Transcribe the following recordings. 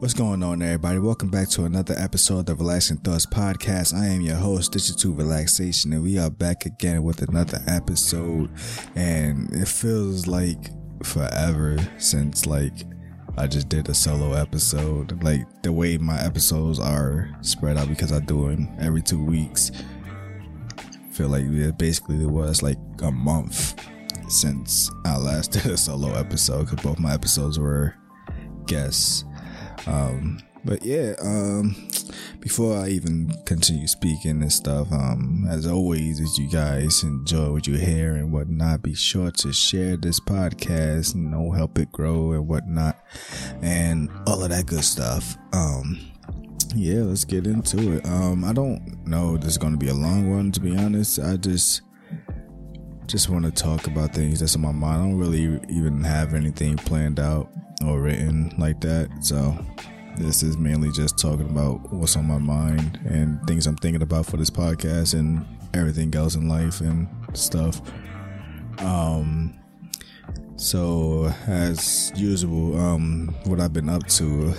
What's going on, everybody? Welcome back to another episode of the Relaxing Thoughts Podcast. I am your host, Digital Relaxation, and we are back again with another episode. And it feels like forever since like I just did a solo episode. Like the way my episodes are spread out because I do them every two weeks. feel like it basically it was like a month since I last did a solo episode because both my episodes were guests. Um, but yeah, um, before I even continue speaking and stuff, um, as always, if you guys enjoy what you hear and whatnot, be sure to share this podcast, you know, help it grow and whatnot, and all of that good stuff. Um, yeah, let's get into it. Um, I don't know this is going to be a long one, to be honest. I just just want to talk about things that's on my mind. I don't really even have anything planned out or written like that. So this is mainly just talking about what's on my mind and things I'm thinking about for this podcast and everything else in life and stuff. Um so as usual, um what I've been up to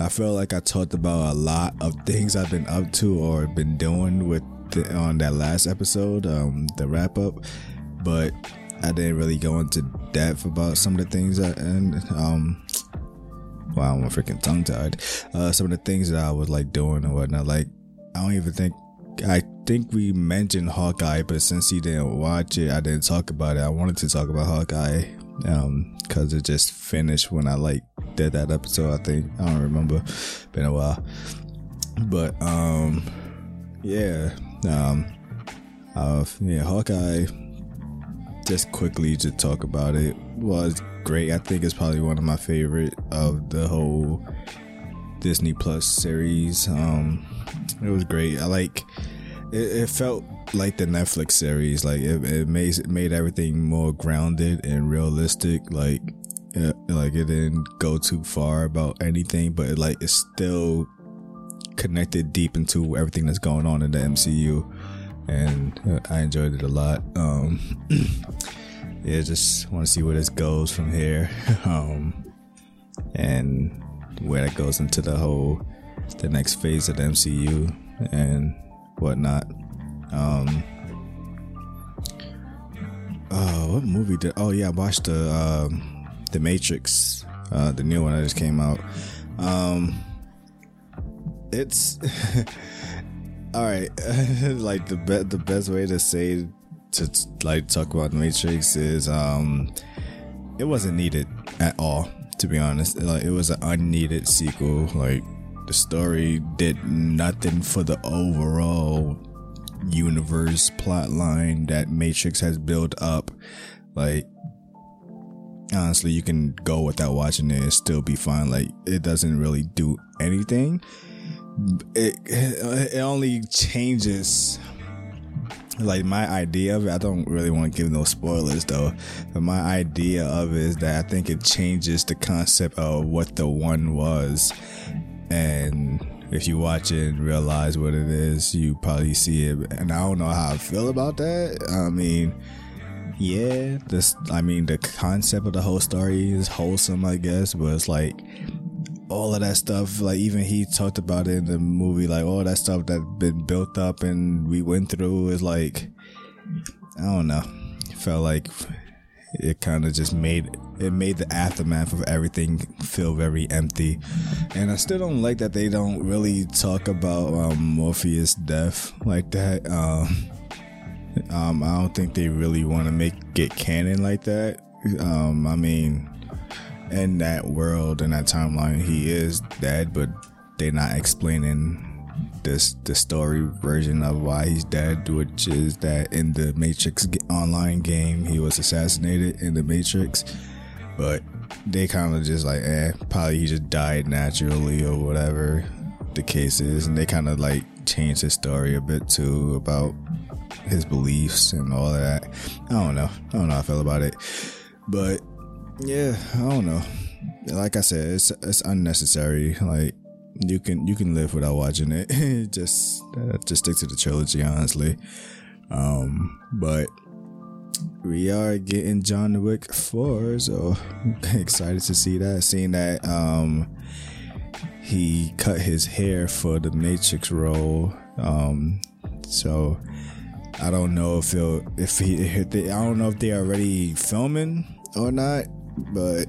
I feel like I talked about a lot of things I've been up to or been doing with the, on that last episode, um, the wrap up, but I didn't really go into depth about some of the things that, and um, wow, I'm freaking tongue tied. Uh, some of the things that I was like doing and whatnot. Like, I don't even think I think we mentioned Hawkeye, but since he didn't watch it, I didn't talk about it. I wanted to talk about Hawkeye, um, cause it just finished when I like did that episode. I think I don't remember. Been a while, but um, yeah, um, uh, yeah, Hawkeye just quickly to talk about it was great. I think it's probably one of my favorite of the whole Disney Plus series. Um, it was great. I like it, it felt like the Netflix series. Like it, it made it made everything more grounded and realistic. Like it, like it didn't go too far about anything, but it, like it's still connected deep into everything that's going on in the MCU and uh, I enjoyed it a lot. Um, yeah, just want to see where this goes from here, um, and where that goes into the whole the next phase of the MCU and whatnot. Um, uh, what movie did? Oh yeah, I watched the um, the Matrix, uh, the new one that just came out. Um, it's all right. Like the be- the best way to say to like talk about matrix is um it wasn't needed at all to be honest. Like it was an unneeded sequel. Like the story did nothing for the overall universe plot line that matrix has built up. Like honestly you can go without watching it and still be fine. Like it doesn't really do anything it it only changes like my idea of it. I don't really want to give no spoilers though but my idea of it is that i think it changes the concept of what the one was. And if you watch it and realize what it is you probably see it and i don't know how i feel about that. I mean yeah this i mean the concept of the whole story is wholesome i guess but it's like all of that stuff like even he talked about it in the movie like all that stuff that been built up and we went through is like i don't know. It felt like it kind of just made it made the aftermath of everything feel very empty. And i still don't like that they don't really talk about um, morpheus death like that. Um, um, i don't think they really want to make it canon like that. Um, i mean in that world in that timeline he is dead but they're not explaining this the story version of why he's dead which is that in the matrix online game he was assassinated in the matrix but they kind of just like eh probably he just died naturally or whatever the case is and they kind of like changed his story a bit too about his beliefs and all that. I don't know. I don't know how i feel about it. But yeah, I don't know. Like I said, it's it's unnecessary. Like you can you can live without watching it. just uh, just stick to the trilogy, honestly. Um, but we are getting John Wick four, so excited to see that. Seeing that um he cut his hair for the Matrix role. Um, so I don't know if he'll if he if they, I don't know if they're already filming or not, but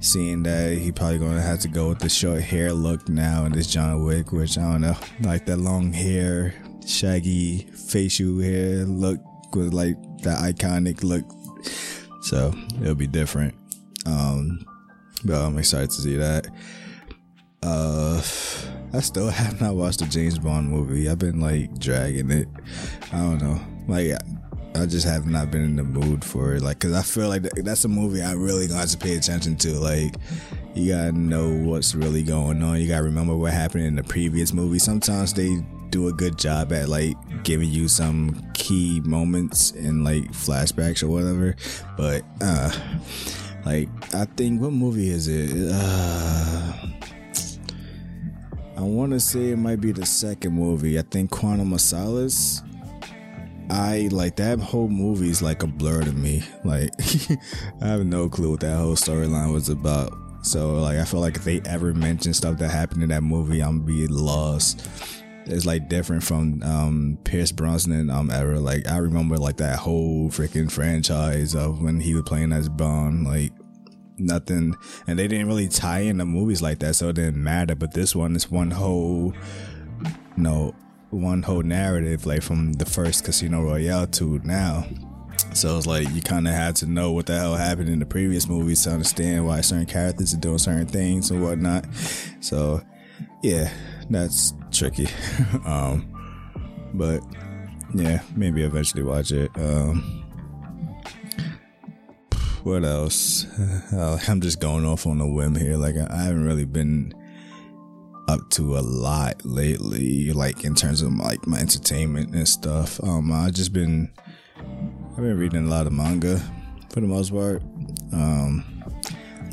seeing that he probably gonna have to go with the short hair look now in this John Wick, which I don't know, like that long hair, shaggy facial hair look with like that iconic look. So it'll be different. Um, but I'm excited to see that. Uh, I still have not watched the James Bond movie. I've been like dragging it. I don't know. Like, I just have not been in the mood for it. Like, cause I feel like that's a movie I really have to pay attention to. Like, you gotta know what's really going on. You gotta remember what happened in the previous movie. Sometimes they do a good job at like giving you some key moments in like flashbacks or whatever. But, uh, like, I think, what movie is it? Uh, I want to say it might be the second movie. I think Quantum of Solace. I like that whole movie is like a blur to me. Like I have no clue what that whole storyline was about. So like I feel like if they ever mention stuff that happened in that movie, I'm be lost. It's like different from um Pierce Brosnan um era. Like I remember like that whole freaking franchise of when he was playing as Bond. Like nothing and they didn't really tie in the movies like that so it didn't matter but this one is one whole know one whole narrative like from the first casino royale to now so it's like you kind of had to know what the hell happened in the previous movies to understand why certain characters are doing certain things and whatnot so yeah that's tricky um but yeah maybe eventually watch it um what else? Uh, I'm just going off on a whim here. Like I haven't really been up to a lot lately, like in terms of like my entertainment and stuff. Um, I just been I've been reading a lot of manga for the most part. Um,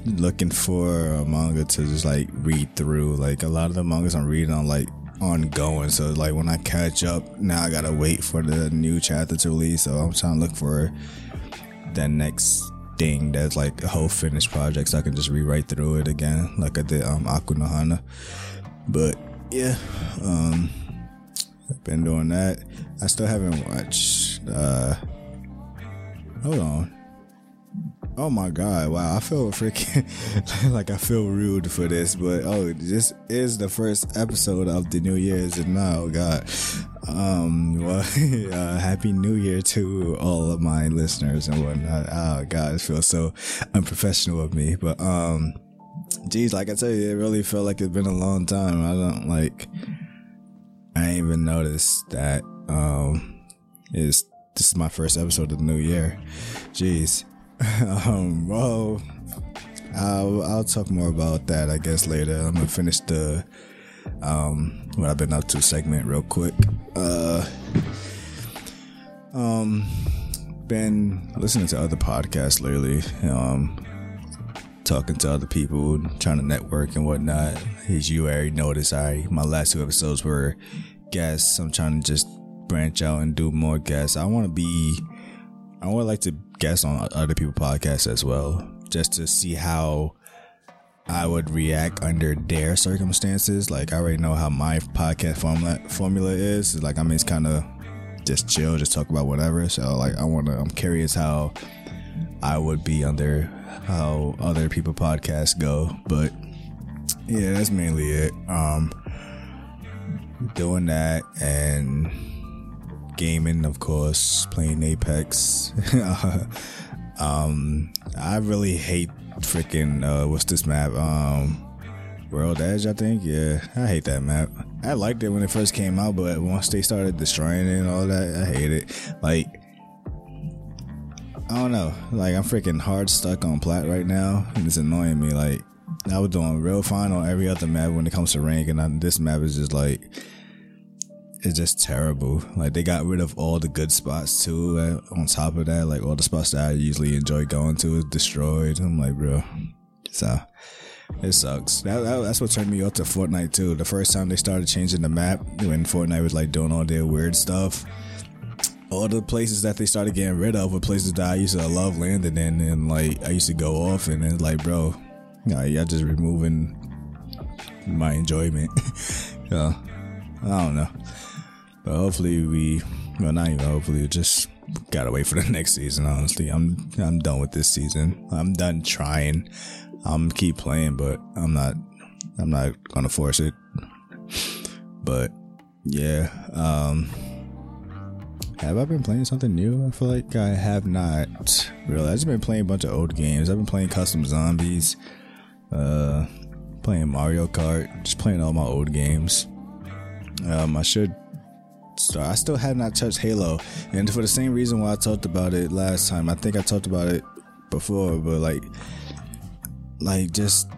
looking for a manga to just like read through. Like a lot of the mangas I'm reading on like ongoing. So like when I catch up, now I gotta wait for the new chapter to release. So I'm trying to look for that next thing that's like a whole finished project so I can just rewrite through it again like I did um Aku no Hana. But yeah, um I've been doing that. I still haven't watched uh hold on. Oh my god, wow, I feel freaking like I feel rude for this, but oh, this is the first episode of the New Year's and now, god. Um, well, uh, happy New Year to all of my listeners and whatnot. Oh god, it feels so unprofessional of me, but um, geez, like I tell you, it really felt like it's been a long time. I don't like, I ain't even noticed that um, is this is my first episode of the new year. Jeez. um, well, I'll I'll talk more about that I guess later. I'm gonna finish the um what I've been up to segment real quick. Uh, um, been listening to other podcasts lately. Um, talking to other people, trying to network and whatnot. As you already noticed, I my last two episodes were guests. I'm trying to just branch out and do more guests. I want to be I would like to guest on other people' podcasts as well, just to see how I would react under their circumstances. Like I already know how my podcast formula formula is. Like I mean, it's kind of just chill, just talk about whatever. So like I want to. I'm curious how I would be under how other people podcasts go. But yeah, that's mainly it. Um, doing that and gaming, of course, playing Apex. um, I really hate freaking uh, what's this map? Um, World Edge, I think. Yeah, I hate that map. I liked it when it first came out, but once they started destroying it and all that, I hate it. Like, I don't know. Like, I'm freaking hard stuck on plat right now, and it's annoying me. Like, I was doing real fine on every other map when it comes to rank, and I, this map is just like it's just terrible. Like they got rid of all the good spots too. Like, on top of that, like all the spots that I usually enjoy going to is destroyed. I'm like, bro, so uh, it sucks. That, that, that's what turned me off to Fortnite too. The first time they started changing the map when Fortnite was like doing all their weird stuff. All the places that they started getting rid of were places that I used to love landing in, and like I used to go off, and it's like, bro, know, y'all just removing my enjoyment. so I don't know, but hopefully we, well, not even hopefully—we just gotta wait for the next season. Honestly, I'm I'm done with this season. I'm done trying. I'm keep playing, but I'm not. I'm not gonna force it. But yeah, um, have I been playing something new? I feel like I have not really. I've just been playing a bunch of old games. I've been playing Custom Zombies, uh, playing Mario Kart, just playing all my old games. Um, I should start. I still have not touched Halo, and for the same reason why I talked about it last time. I think I talked about it before, but like, like just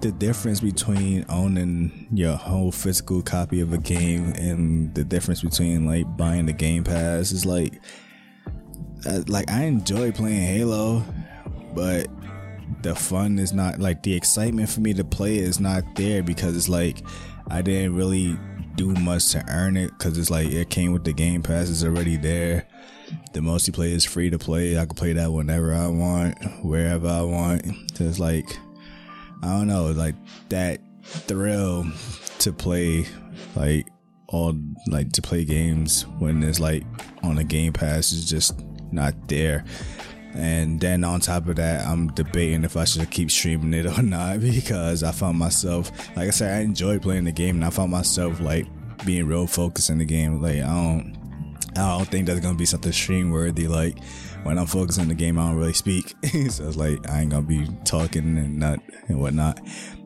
the difference between owning your whole physical copy of a game and the difference between like buying the Game Pass is like, uh, like I enjoy playing Halo, but the fun is not like the excitement for me to play is not there because it's like I didn't really do much to earn it because it's like it came with the Game Pass, it's already there. The multiplayer is free to play. I can play that whenever I want, wherever I want. So it's like I don't know, like that thrill to play like all like to play games when it's like on a Game Pass is just not there. And then on top of that, I'm debating if I should keep streaming it or not because I found myself, like I said, I enjoy playing the game and I found myself like being real focused in the game. Like I don't, I don't think that's gonna be something stream worthy. Like when I'm focused on the game, I don't really speak. so it's like I ain't gonna be talking and not and whatnot.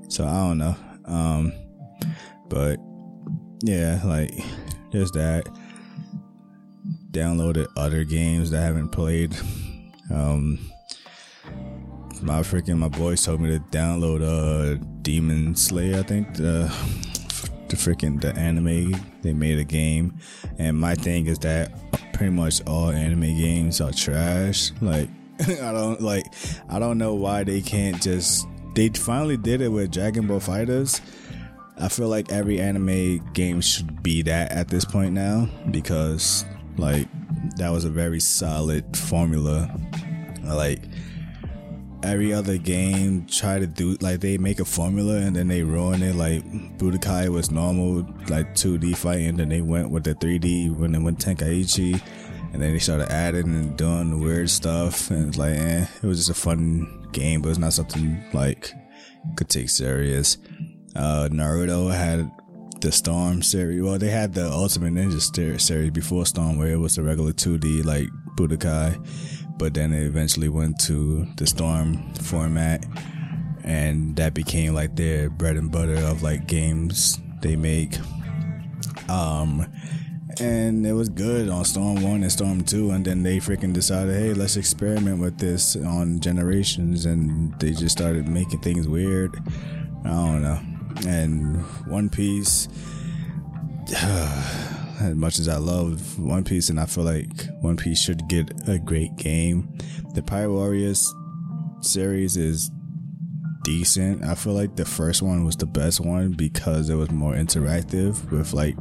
So I don't know. Um, but yeah, like just that. Downloaded other games that I haven't played. Um, my freaking my boys told me to download uh Demon Slayer. I think the the freaking the anime they made a game, and my thing is that pretty much all anime games are trash. Like I don't like I don't know why they can't just they finally did it with Dragon Ball FighterZ. I feel like every anime game should be that at this point now because like that was a very solid formula. Like every other game try to do like they make a formula and then they ruin it. Like Budokai was normal like 2D fighting, and then they went with the 3D when they went Tenkaichi, and then they started adding and doing weird stuff. And it's like, eh, it was just a fun game, but it's not something like could take serious. Uh, Naruto had the Storm series. Well, they had the Ultimate Ninja series before Storm, where it was the regular 2D like Budokai but then it eventually went to the Storm format, and that became like their bread and butter of like games they make. Um, and it was good on Storm 1 and Storm 2 and then they freaking decided hey let's experiment with this on generations and they just started making things weird I don't know and One Piece as much as I love One Piece and I feel like One Piece should get a great game, the Pirate Warriors series is decent. I feel like the first one was the best one because it was more interactive with like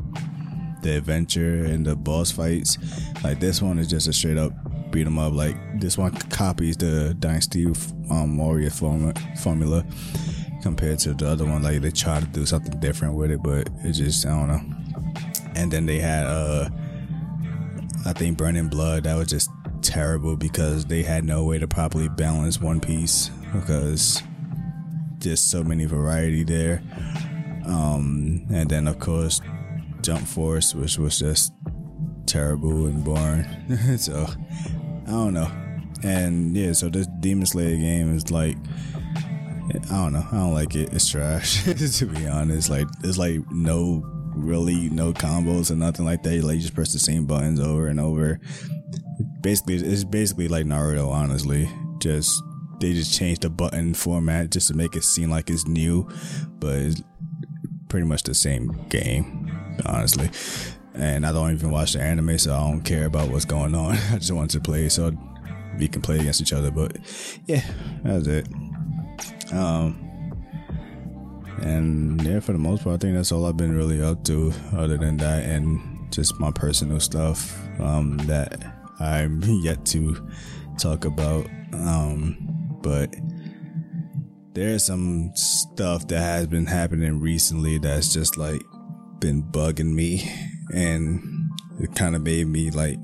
the adventure and the boss fights. Like this one is just a straight up beat 'em up. Like this one copies the Dynasty um, Warrior form- formula compared to the other one. Like they try to do something different with it, but it just I don't know and then they had uh I think Burning Blood that was just terrible because they had no way to properly balance One Piece because just so many variety there. Um, and then of course Jump Force, which was just terrible and boring. so I don't know. And yeah, so this Demon Slayer game is like I don't know. I don't like it. It's trash to be honest. Like it's like no really no combos or nothing like that. Like you just press the same buttons over and over. Basically, it's basically like Naruto. Honestly, just they just changed the button format just to make it seem like it's new, but it's pretty much the same game. Honestly, and I don't even watch the anime, so I don't care about what's going on. I just want to play so we can play against each other. But yeah, that's it. Um and yeah, for the most part, I think that's all I've been really up to, other than that, and just my personal stuff um, that I'm yet to talk about. Um, but there's some stuff that has been happening recently that's just like been bugging me and it kind of made me like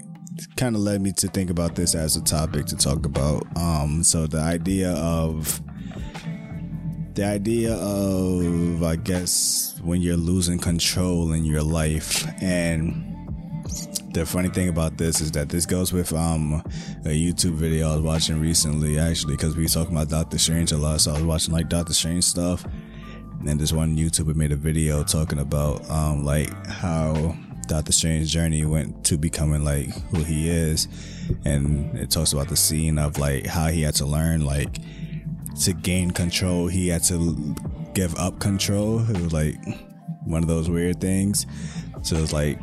kind of led me to think about this as a topic to talk about um so the idea of the idea of i guess when you're losing control in your life. And the funny thing about this is that this goes with um a YouTube video I was watching recently, actually, because we were talking about Doctor Strange a lot. So I was watching like Doctor Strange stuff, and this one YouTuber made a video talking about um like how Doctor Strange's journey went to becoming like who he is, and it talks about the scene of like how he had to learn like to gain control, he had to give up control. It was like one of those weird things. So it's like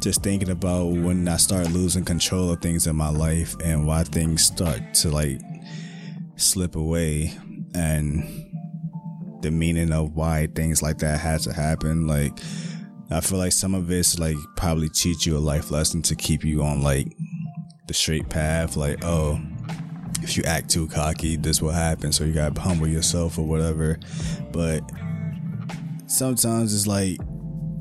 just thinking about when I start losing control of things in my life and why things start to like slip away and the meaning of why things like that had to happen. Like, I feel like some of it's like probably teach you a life lesson to keep you on like the straight path. Like, oh, if you act too cocky, this will happen. So you gotta humble yourself or whatever. But sometimes it's like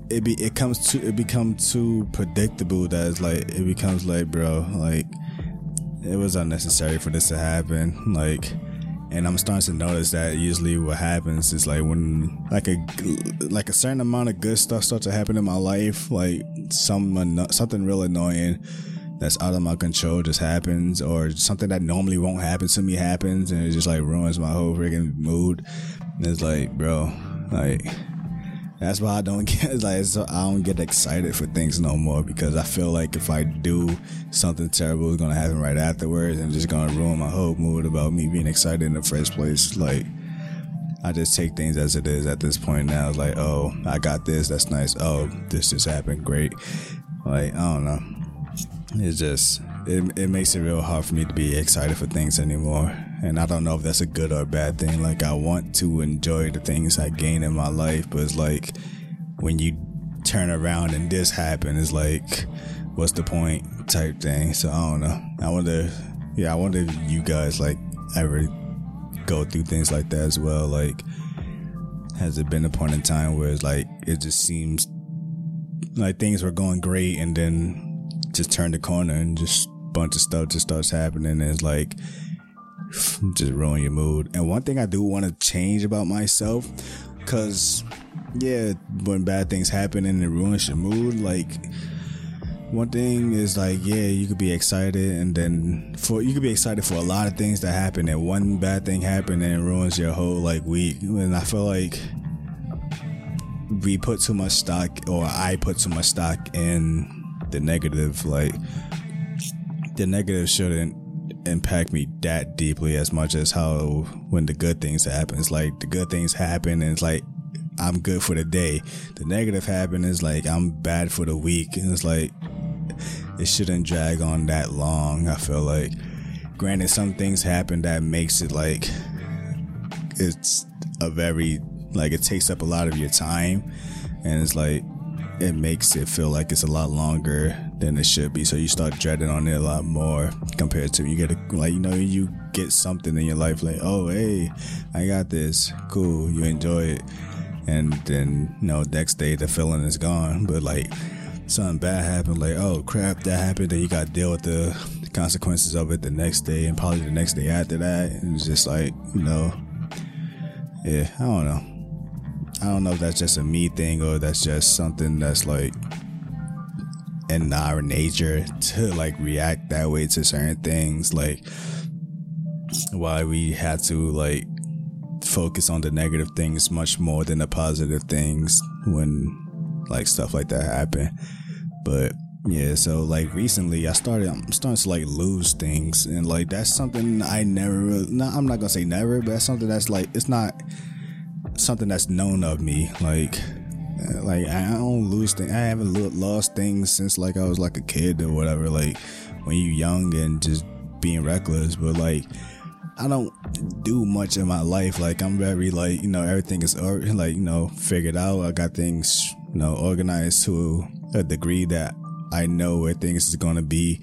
it be it comes to it becomes too predictable that it's like it becomes like bro like it was unnecessary for this to happen like and I'm starting to notice that usually what happens is like when like a like a certain amount of good stuff starts to happen in my life like some something real annoying that's out of my control just happens or something that normally won't happen to me happens and it just like ruins my whole freaking mood and it's like bro like that's why I don't get like I don't get excited for things no more because I feel like if I do something terrible is gonna happen right afterwards and just gonna ruin my whole mood about me being excited in the first place. Like I just take things as it is at this point now. It's like, oh, I got this, that's nice. Oh, this just happened, great. Like, I don't know. It's just it, it makes it real hard for me to be excited for things anymore. And I don't know if that's a good or a bad thing. Like, I want to enjoy the things I gain in my life, but it's like when you turn around and this happen, it's like, what's the point type thing. So I don't know. I wonder, yeah, I wonder if you guys like ever go through things like that as well. Like, has it been a point in time where it's like, it just seems like things were going great and then just turn the corner and just bunch of stuff just starts happening and it's like just ruin your mood. And one thing I do want to change about myself, cause yeah, when bad things happen and it ruins your mood, like one thing is like yeah, you could be excited and then for you could be excited for a lot of things that happen and one bad thing happen and it ruins your whole like week. And I feel like we put too much stock or I put too much stock in the negative like the negative shouldn't impact me that deeply as much as how when the good things happen. It's like the good things happen and it's like I'm good for the day. The negative happen is like I'm bad for the week. And it's like it shouldn't drag on that long. I feel like granted some things happen that makes it like it's a very like it takes up a lot of your time and it's like it makes it feel like it's a lot longer than it should be. So you start dreading on it a lot more compared to you get a, like you know you get something in your life like oh hey I got this. Cool. You enjoy it. And then you know next day the feeling is gone. But like something bad happened like oh crap that happened then you got to deal with the consequences of it the next day and probably the next day after that. It's just like you know yeah I don't know I don't know if that's just a me thing or that's just something that's like in our nature to like react that way to certain things. Like why we had to like focus on the negative things much more than the positive things when like stuff like that happen. But yeah, so like recently I started I'm starting to like lose things and like that's something I never not, I'm not gonna say never, but that's something that's like it's not something that's known of me. Like, like I don't lose things. I haven't lost things since like I was like a kid or whatever. Like when you're young and just being reckless, but like I don't do much in my life. Like I'm very like you know everything is like you know figured out. I got things you know organized to a degree that I know where things is gonna be,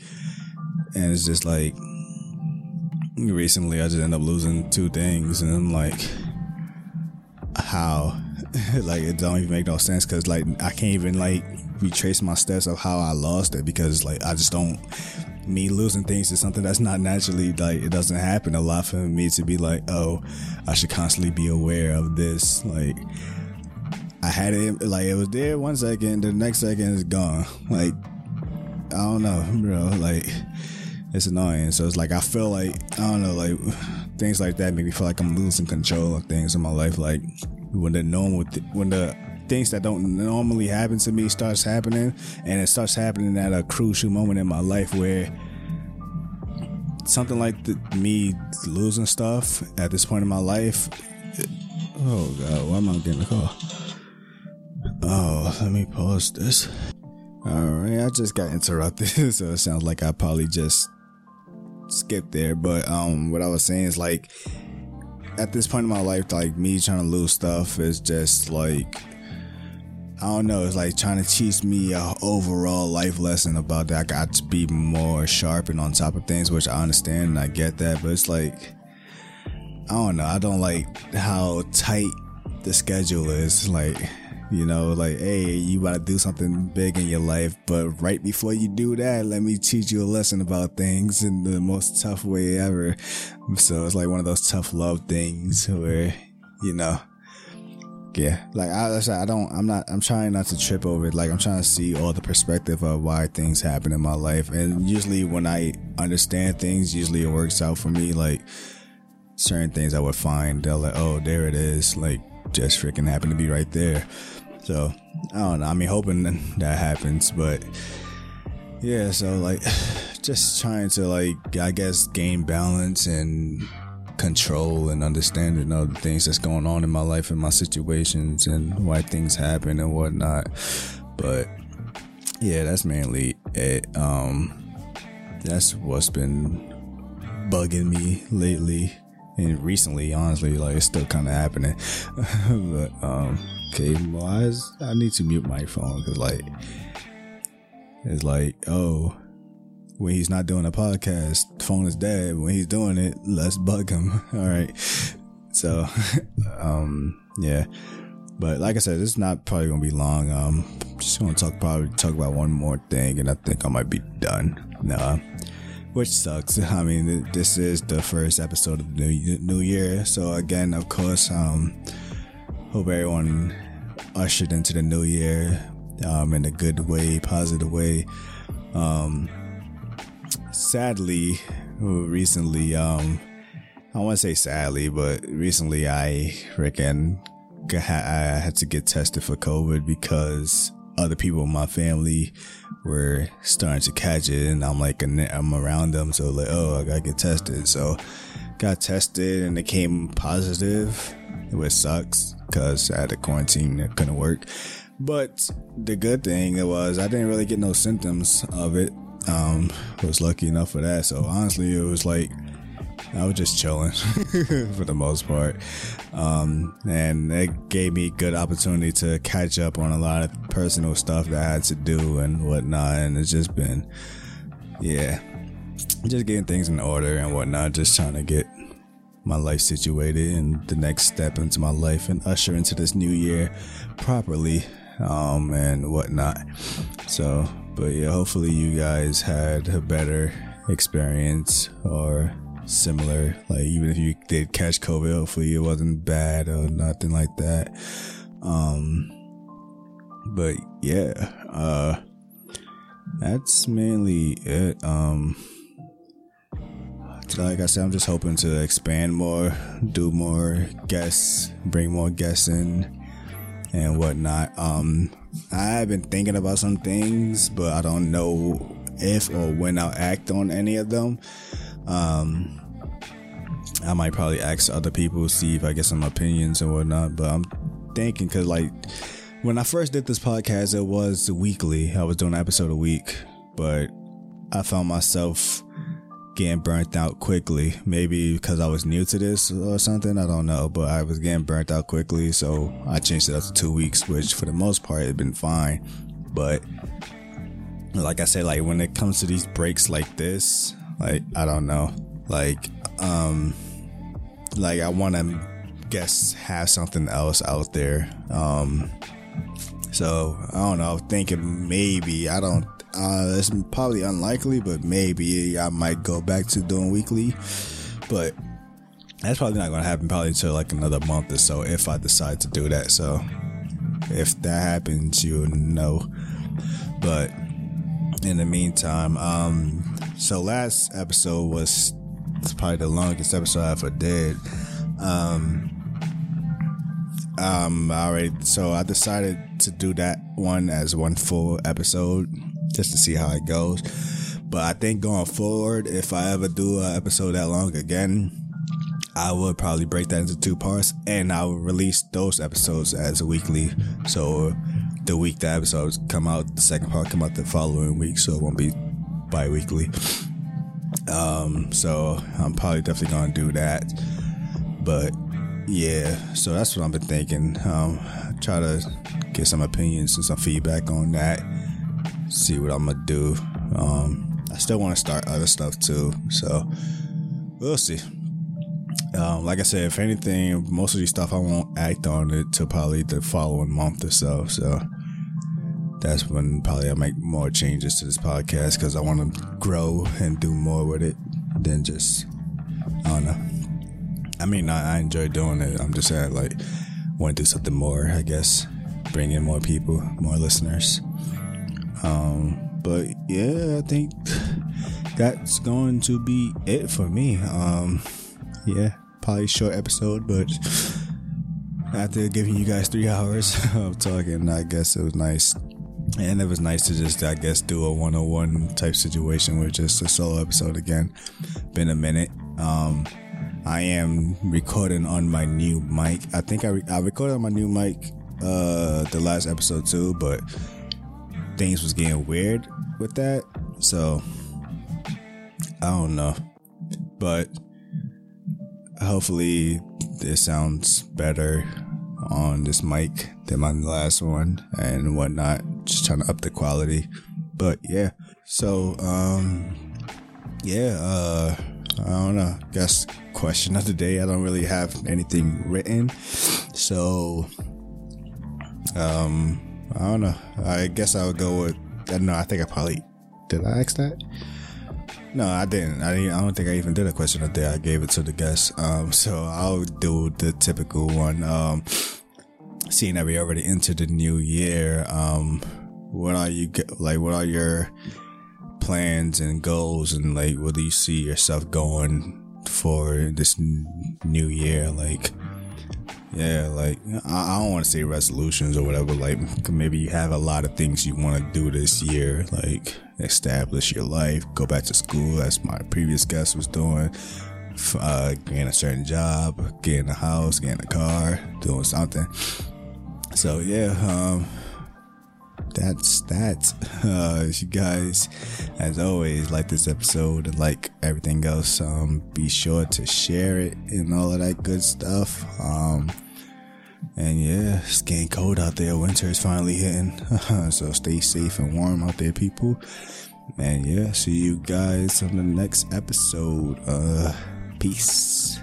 and it's just like recently I just end up losing two things, and I'm like, how? like it don't even make no sense because like I can't even like retrace my steps of how I lost it because like I just don't. Me losing things is something that's not naturally like it doesn't happen a lot for me to be like, oh, I should constantly be aware of this. Like I had it like it was there one second, the next second it's gone. Like I don't know, bro. Like it's annoying. So it's like I feel like I don't know, like things like that make me feel like I'm losing control of things in my life. Like when the normal, th- when the things that don't normally happen to me starts happening, and it starts happening at a crucial moment in my life where something like the, me losing stuff at this point in my life. It, oh God, why am I getting a call? Oh, let me pause this. All right, I just got interrupted, so it sounds like I probably just skipped there. But um, what I was saying is like, at this point in my life, like me trying to lose stuff is just like, I don't know. It's like trying to teach me a overall life lesson about that. I got to be more sharp and on top of things, which I understand and I get that. But it's like, I don't know. I don't like how tight the schedule is. Like you know, like, hey, you about to do something big in your life, but right before you do that, let me teach you a lesson about things in the most tough way ever. So it's like one of those tough love things where, you know, yeah, like I, I don't, I'm not, I'm trying not to trip over it. Like I'm trying to see all the perspective of why things happen in my life. And usually when I understand things, usually it works out for me. Like certain things I would find, they're like, oh, there it is. Like just freaking happened to be right there. So I don't know. I mean, hoping that happens, but yeah. So like, just trying to like, I guess, gain balance and control and understanding of the things that's going on in my life and my situations and why things happen and whatnot. But yeah, that's mainly it. Um, that's what's been bugging me lately and recently. Honestly, like it's still kind of happening. but um, okay, why is I need to mute my phone because like it's like oh when he's not doing a podcast, phone is dead. When he's doing it, let's bug him. All right. So, um, yeah. But like I said, is not probably gonna be long. Um, just gonna talk probably talk about one more thing, and I think I might be done. Nah, which sucks. I mean, this is the first episode of the new, year, so again, of course, um, hope everyone ushered into the new year um, in a good way, positive way. Um, sadly, recently, um, I want to say sadly, but recently I reckon I had to get tested for COVID because other people in my family were starting to catch it, and I'm like, I'm around them, so like, oh, I gotta get tested. So, got tested, and it came positive, which sucks because I had to quarantine, it couldn't work. But the good thing it was I didn't really get no symptoms of it. Um, was lucky enough for that. So honestly, it was like I was just chilling for the most part. Um, and it gave me good opportunity to catch up on a lot of personal stuff that I had to do and whatnot. And it's just been, yeah, just getting things in order and whatnot, just trying to get my life situated and the next step into my life and usher into this new year properly um, and whatnot. So, but yeah, hopefully you guys had a better experience or similar. Like even if you did catch COVID, hopefully it wasn't bad or nothing like that. Um, but yeah, uh, that's mainly it. Um, like I said, I'm just hoping to expand more, do more guests, bring more guests in, and whatnot. Um, I've been thinking about some things, but I don't know if or when I'll act on any of them. Um, I might probably ask other people, see if I get some opinions and whatnot. But I'm thinking because, like, when I first did this podcast, it was weekly. I was doing an episode a week, but I found myself getting burnt out quickly. Maybe because I was new to this or something. I don't know, but I was getting burnt out quickly, so I changed it up to two weeks, which for the most part had been fine. But like I said, like when it comes to these breaks like this, like I don't know, like um, like I want to guess have something else out there. Um, so I don't know. Thinking maybe I don't. Uh, it's probably unlikely, but maybe I might go back to doing weekly. But that's probably not going to happen probably until like another month or so if I decide to do that. So if that happens, you'll know. But in the meantime, um, so last episode was it's probably the longest episode I ever did. Um, um, I already, so I decided to do that one as one full episode just to see how it goes. But I think going forward, if I ever do an episode that long again, I would probably break that into two parts and I will release those episodes as weekly. So the week the episodes come out, the second part come out the following week, so it won't be bi weekly. Um, so I'm probably definitely gonna do that. But yeah, so that's what I've been thinking. Um, try to get some opinions and some feedback on that. See what I'm gonna do. Um, I still want to start other stuff too, so we'll see. Um, like I said, if anything, most of these stuff I won't act on it till probably the following month or so. So that's when probably I make more changes to this podcast because I want to grow and do more with it than just I don't know. I mean, I, I enjoy doing it. I'm just saying, like, want to do something more. I guess bring in more people, more listeners. Um, but yeah, I think that's going to be it for me. Um, yeah, probably short episode, but after giving you guys three hours of talking, I guess it was nice. And it was nice to just, I guess, do a one on one type situation with just a solo episode again. Been a minute. Um, I am recording on my new mic. I think I, re- I recorded on my new mic uh the last episode too, but things was getting weird with that. So I don't know. But hopefully this sounds better on this mic than my last one and whatnot. Just trying to up the quality. But yeah. So um yeah, uh I don't know. Guess question of the day. I don't really have anything written. So um I don't know. I guess I would go with I don't know, I think I probably did I ask that? No, I didn't. I didn't, I don't think I even did a question of the day. I gave it to the guests. Um, so I'll do the typical one. Um, seeing that we already entered the new year, um, what are you like? What are your plans and goals, and like, where do you see yourself going for this new year? Like, yeah, like I, I don't want to say resolutions or whatever. Like, maybe you have a lot of things you want to do this year, like establish your life, go back to school, as my previous guest was doing, uh, getting a certain job, getting a house, getting a car, doing something. So yeah, um, that's that. Uh, you guys, as always, like this episode and like everything else, um, be sure to share it and all of that good stuff. Um, and yeah, it's getting cold out there. Winter is finally hitting. so stay safe and warm out there, people. And yeah, see you guys on the next episode. Uh, peace.